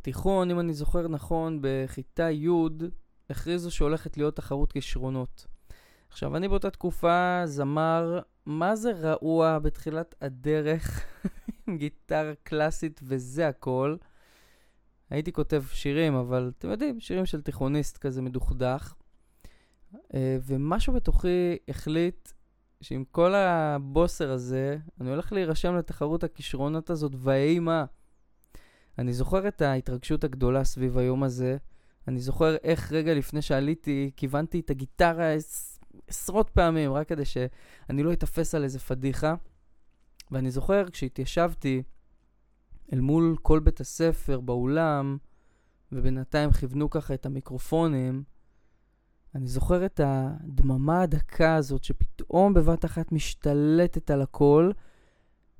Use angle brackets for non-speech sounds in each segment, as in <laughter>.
בתיכון, אם אני זוכר נכון, בכיתה י' הכריזו שהולכת להיות תחרות כישרונות. עכשיו, אני באותה תקופה זמר, מה זה רעוע בתחילת הדרך, <laughs> עם גיטרה קלאסית וזה הכל. הייתי כותב שירים, אבל אתם יודעים, שירים של תיכוניסט כזה מדוכדך. אה, ומשהו בתוכי החליט שעם כל הבוסר הזה, אני הולך להירשם לתחרות הכישרונות הזאת, ויהי מה. אני זוכר את ההתרגשות הגדולה סביב היום הזה. אני זוכר איך רגע לפני שעליתי, כיוונתי את הגיטרה עשרות פעמים, רק כדי שאני לא אתאפס על איזה פדיחה. ואני זוכר כשהתיישבתי אל מול כל בית הספר באולם, ובינתיים כיוונו ככה את המיקרופונים, אני זוכר את הדממה הדקה הזאת שפתאום בבת אחת משתלטת על הכל,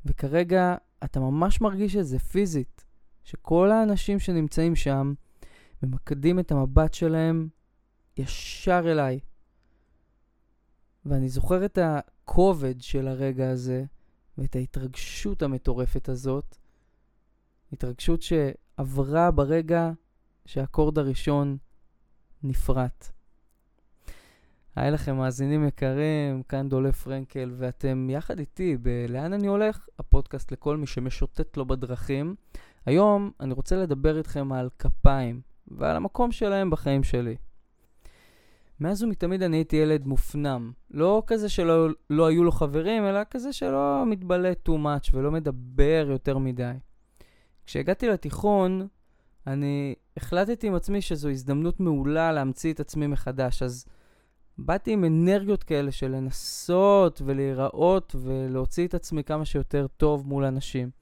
וכרגע אתה ממש מרגיש את זה פיזית, שכל האנשים שנמצאים שם ממקדים את המבט שלהם ישר אליי. ואני זוכר את הכובד של הרגע הזה, ואת ההתרגשות המטורפת הזאת. התרגשות שעברה ברגע שהאקורד הראשון נפרט. היי לכם מאזינים יקרים, כאן דולף פרנקל, ואתם יחד איתי ב"לאן אני הולך?" הפודקאסט לכל מי שמשוטט לו בדרכים. היום אני רוצה לדבר איתכם על כפיים ועל המקום שלהם בחיים שלי. מאז ומתמיד אני הייתי ילד מופנם. לא כזה שלא לא היו לו חברים, אלא כזה שלא מתבלט too much ולא מדבר יותר מדי. כשהגעתי לתיכון, אני החלטתי עם עצמי שזו הזדמנות מעולה להמציא את עצמי מחדש, אז באתי עם אנרגיות כאלה של לנסות ולהיראות ולהוציא את עצמי כמה שיותר טוב מול אנשים.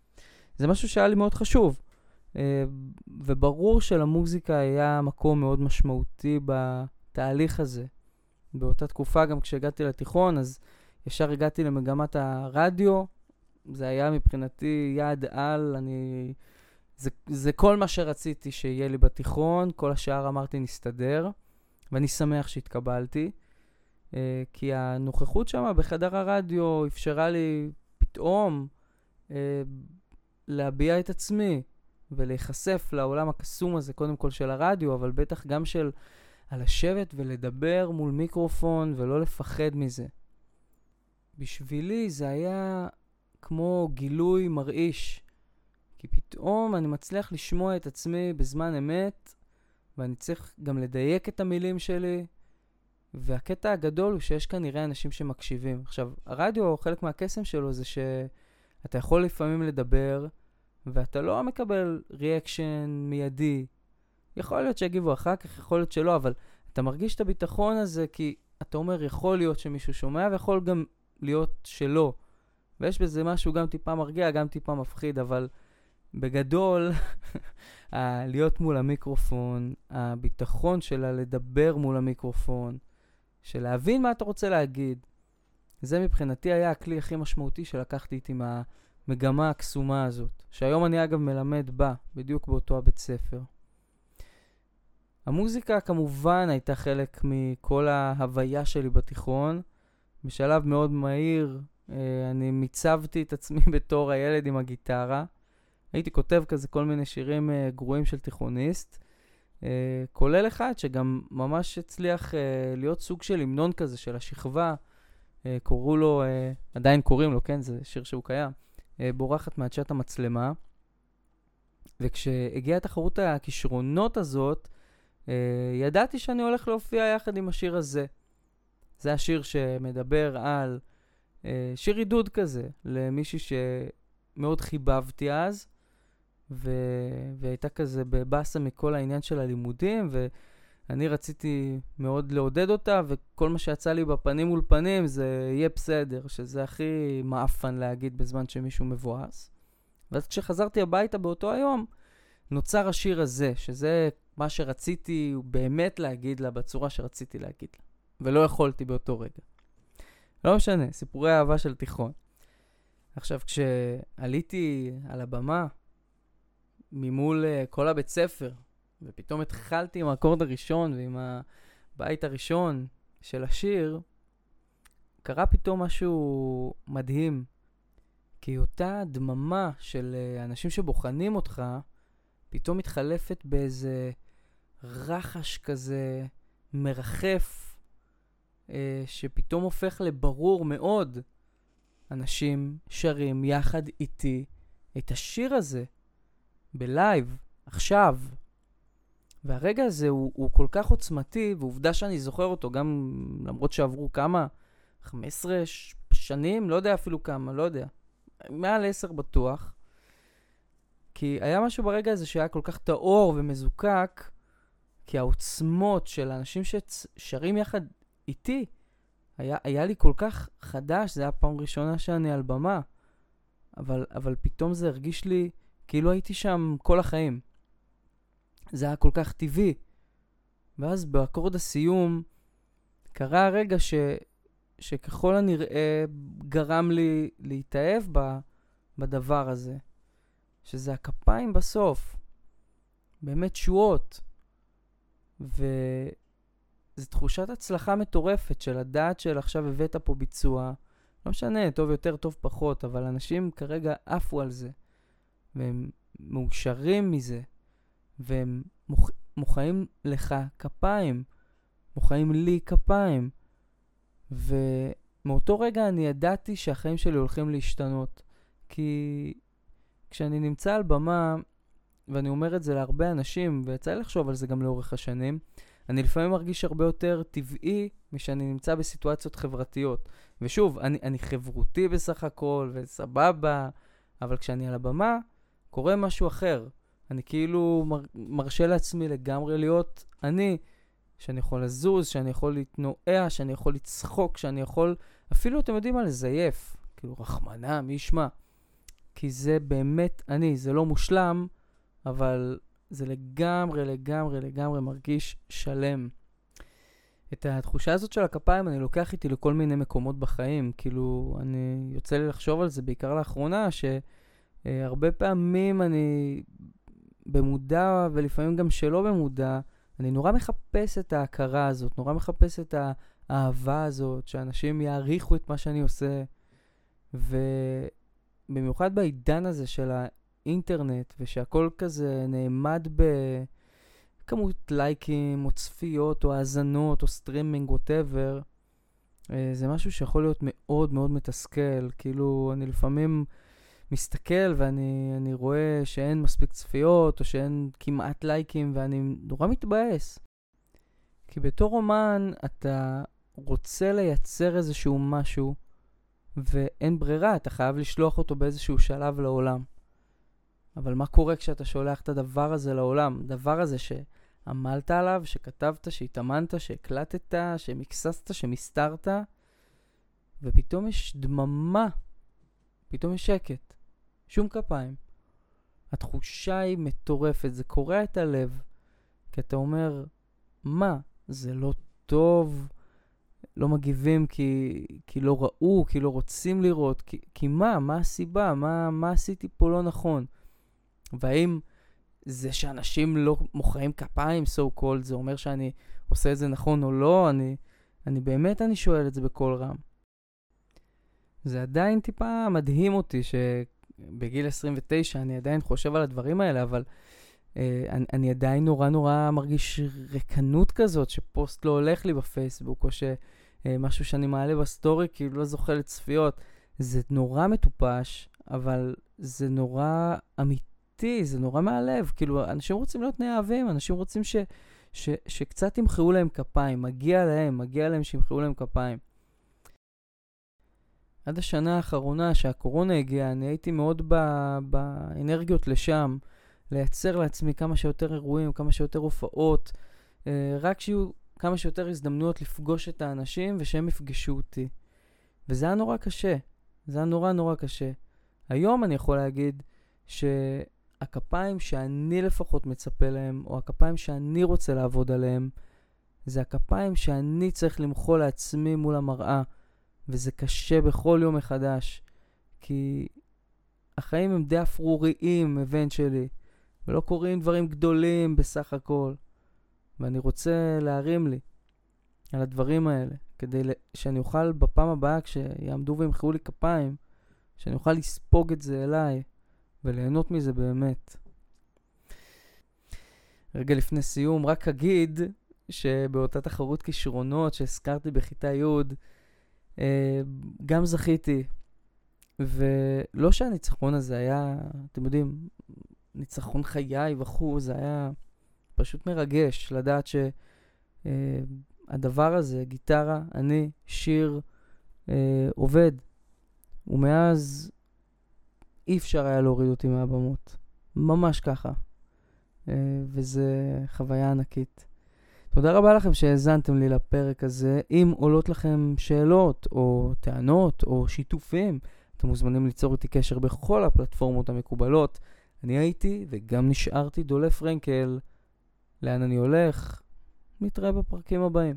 זה משהו שהיה לי מאוד חשוב. אה, וברור שלמוזיקה היה מקום מאוד משמעותי בתהליך הזה. באותה תקופה, גם כשהגעתי לתיכון, אז ישר הגעתי למגמת הרדיו. זה היה מבחינתי יעד על, אני... זה, זה כל מה שרציתי שיהיה לי בתיכון, כל השאר אמרתי נסתדר, ואני שמח שהתקבלתי. Uh, כי הנוכחות שם בחדר הרדיו אפשרה לי פתאום uh, להביע את עצמי ולהיחשף לעולם הקסום הזה, קודם כל של הרדיו, אבל בטח גם של הלשבת ולדבר מול מיקרופון ולא לפחד מזה. בשבילי זה היה כמו גילוי מרעיש, כי פתאום אני מצליח לשמוע את עצמי בזמן אמת, ואני צריך גם לדייק את המילים שלי, והקטע הגדול הוא שיש כנראה אנשים שמקשיבים. עכשיו, הרדיו, חלק מהקסם שלו זה שאתה יכול לפעמים לדבר, ואתה לא מקבל ריאקשן מיידי. יכול להיות שיגיבו אחר כך, יכול להיות שלא, אבל אתה מרגיש את הביטחון הזה כי אתה אומר, יכול להיות שמישהו שומע, ויכול גם להיות שלא. ויש בזה משהו גם טיפה מרגיע, גם טיפה מפחיד, אבל בגדול, <laughs> להיות מול המיקרופון, הביטחון שלה לדבר מול המיקרופון, של להבין מה אתה רוצה להגיד. זה מבחינתי היה הכלי הכי משמעותי שלקחתי איתי מהמגמה הקסומה הזאת, שהיום אני אגב מלמד בה, בדיוק באותו הבית ספר. המוזיקה כמובן הייתה חלק מכל ההוויה שלי בתיכון. בשלב מאוד מהיר אה, אני מיצבתי את עצמי <laughs> בתור הילד עם הגיטרה. הייתי כותב כזה כל מיני שירים אה, גרועים של תיכוניסט. Uh, כולל אחד שגם ממש הצליח להיות סוג של המנון כזה של השכבה. Uh, קוראו לו, uh, עדיין קוראים לו, כן? זה שיר שהוא קיים. uh, בורחת מעדשת המצלמה. וכשהגיעה תחרות הכישרונות הזאת, ידעתי שאני הולך להופיע יחד עם השיר הזה. זה השיר שמדבר על שיר עידוד כזה למישהי שמאוד חיבבתי אז. ו- והייתה כזה בבאסה מכל העניין של הלימודים, ואני רציתי מאוד לעודד אותה, וכל מה שיצא לי בפנים מול פנים זה יהיה בסדר, שזה הכי מעפן להגיד בזמן שמישהו מבואס. ואז כשחזרתי הביתה באותו היום, נוצר השיר הזה, שזה מה שרציתי באמת להגיד לה בצורה שרציתי להגיד לה, ולא יכולתי באותו רגע. לא משנה, סיפורי אהבה של תיכון. עכשיו, כשעליתי על הבמה, ממול uh, כל הבית ספר, ופתאום התחלתי עם האקורד הראשון ועם הבית הראשון של השיר, קרה פתאום משהו מדהים. כי אותה דממה של uh, אנשים שבוחנים אותך, פתאום מתחלפת באיזה רחש כזה מרחף, אה, שפתאום הופך לברור מאוד. אנשים שרים יחד איתי את השיר הזה, בלייב, עכשיו. והרגע הזה הוא, הוא כל כך עוצמתי, ועובדה שאני זוכר אותו, גם למרות שעברו כמה, 15 שנים, לא יודע אפילו כמה, לא יודע. מעל 10 בטוח. כי היה משהו ברגע הזה שהיה כל כך טהור ומזוקק, כי העוצמות של האנשים ששרים יחד איתי, היה, היה לי כל כך חדש, זה היה פעם ראשונה שאני על במה. אבל, אבל פתאום זה הרגיש לי כאילו הייתי שם כל החיים. זה היה כל כך טבעי. ואז באקורד הסיום קרה הרגע ש, שככל הנראה גרם לי להתאהב ב, בדבר הזה. שזה הכפיים בסוף. באמת תשואות. וזו תחושת הצלחה מטורפת של לדעת של עכשיו הבאת פה ביצוע. לא משנה, טוב יותר, טוב פחות, אבל אנשים כרגע עפו על זה. והם מאושרים מזה. והם מוח... מוחאים לך כפיים. מוחאים לי כפיים. ומאותו רגע אני ידעתי שהחיים שלי הולכים להשתנות. כי כשאני נמצא על במה, ואני אומר את זה להרבה אנשים, ויצא לי לחשוב על זה גם לאורך השנים, אני לפעמים מרגיש הרבה יותר טבעי משאני נמצא בסיטואציות חברתיות. ושוב, אני, אני חברותי בסך הכל, וסבבה, אבל כשאני על הבמה, קורה משהו אחר. אני כאילו מר, מרשה לעצמי לגמרי להיות אני, שאני יכול לזוז, שאני יכול להתנועע, שאני יכול לצחוק, שאני יכול, אפילו, אתם יודעים מה, לזייף. כאילו, רחמנא, מי ישמע. כי זה באמת אני, זה לא מושלם, אבל זה לגמרי, לגמרי, לגמרי מרגיש שלם. את התחושה הזאת של הכפיים אני לוקח איתי לכל מיני מקומות בחיים. כאילו, אני יוצא לי לחשוב על זה בעיקר לאחרונה, שהרבה פעמים אני במודע ולפעמים גם שלא במודע, אני נורא מחפש את ההכרה הזאת, נורא מחפש את האהבה הזאת, שאנשים יעריכו את מה שאני עושה. ובמיוחד בעידן הזה של האינטרנט, ושהכול כזה נעמד בכמות לייקים, או צפיות, או האזנות, או סטרימינג, whatever, אה, זה משהו שיכול להיות מאוד מאוד מתסכל. כאילו, אני לפעמים מסתכל ואני רואה שאין מספיק צפיות, או שאין כמעט לייקים, ואני נורא מתבאס. כי בתור אומן אתה רוצה לייצר איזשהו משהו, ואין ברירה, אתה חייב לשלוח אותו באיזשהו שלב לעולם. אבל מה קורה כשאתה שולח את הדבר הזה לעולם? הדבר הזה שעמלת עליו, שכתבת, שהתאמנת, שהקלטת, שמקססת, שמסתרת, ופתאום יש דממה, פתאום יש שקט. שום כפיים. התחושה היא מטורפת, זה קורע את הלב. כי אתה אומר, מה, זה לא טוב, לא מגיבים כי, כי לא ראו, כי לא רוצים לראות, כי, כי מה, מה הסיבה, מה, מה עשיתי פה לא נכון? והאם זה שאנשים לא מוחאים כפיים, so called, זה אומר שאני עושה את זה נכון או לא? אני, אני באמת, אני שואל את זה בקול רם. זה עדיין טיפה מדהים אותי שבגיל 29 אני עדיין חושב על הדברים האלה, אבל אה, אני, אני עדיין נורא נורא מרגיש ריקנות כזאת, שפוסט לא הולך לי בפייסבוק, או שמשהו שאני מעלה בסטורי כאילו לא זוכה לצפיות. זה נורא מטופש, אבל זה נורא. אמיתי, זה נורא מהלב. כאילו, אנשים רוצים להיות נאהבים, אנשים רוצים ש, ש, שקצת ימחאו להם כפיים. מגיע להם, מגיע להם שימחאו להם כפיים. עד השנה האחרונה שהקורונה הגיעה, אני הייתי מאוד באנרגיות לשם, לייצר לעצמי כמה שיותר אירועים, כמה שיותר הופעות, אה, רק שיהיו כמה שיותר הזדמנויות לפגוש את האנשים ושהם יפגשו אותי. וזה היה נורא קשה. זה היה נורא נורא קשה. היום אני יכול להגיד ש... הכפיים שאני לפחות מצפה להם, או הכפיים שאני רוצה לעבוד עליהם, זה הכפיים שאני צריך למחוא לעצמי מול המראה, וזה קשה בכל יום מחדש, כי החיים הם די אפרוריים, הבן שלי, ולא קורים דברים גדולים בסך הכל, ואני רוצה להרים לי על הדברים האלה, כדי שאני אוכל בפעם הבאה, כשיעמדו וימחאו לי כפיים, שאני אוכל לספוג את זה אליי. וליהנות מזה באמת. רגע לפני סיום, רק אגיד שבאותה תחרות כישרונות שהזכרתי בכיתה י', גם זכיתי. ולא שהניצחון הזה היה, אתם יודעים, ניצחון חיי וכו', זה היה פשוט מרגש לדעת שהדבר אה, הזה, גיטרה, אני, שיר, אה, עובד. ומאז אי אפשר היה להוריד אותי מהבמות. ממש ככה. אה, וזה חוויה ענקית. תודה רבה לכם שהאזנתם לי לפרק הזה. אם עולות לכם שאלות או טענות או שיתופים, אתם מוזמנים ליצור איתי קשר בכל הפלטפורמות המקובלות. אני הייתי וגם נשארתי דולף פרנקל. לאן אני הולך? נתראה בפרקים הבאים.